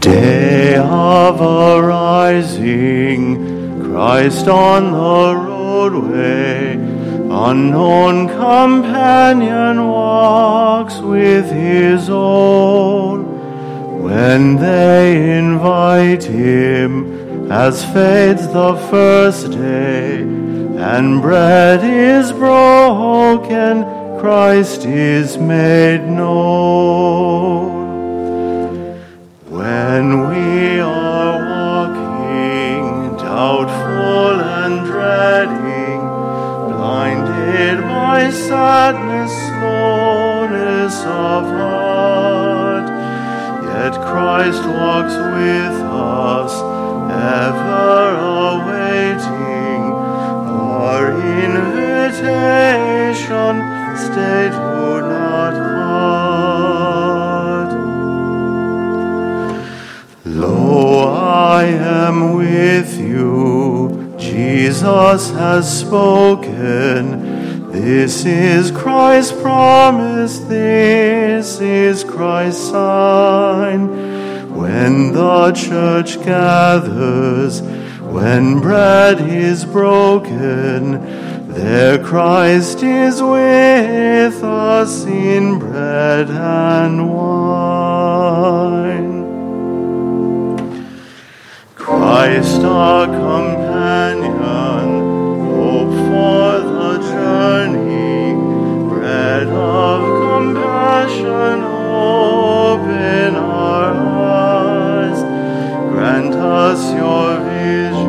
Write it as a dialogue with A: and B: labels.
A: Day of arising, Christ on the roadway, unknown companion walks with his own. When they invite him, as fades the first day, and bread is broken, Christ is made known. By sadness, slowness of heart, yet Christ walks with us, ever awaiting our invitation. Stay, do not part. Lo, I am with you. Jesus has spoken. This is Christ's promise. This is Christ's sign. When the church gathers, when bread is broken, there Christ is with us in bread and wine. Christ, our your vision.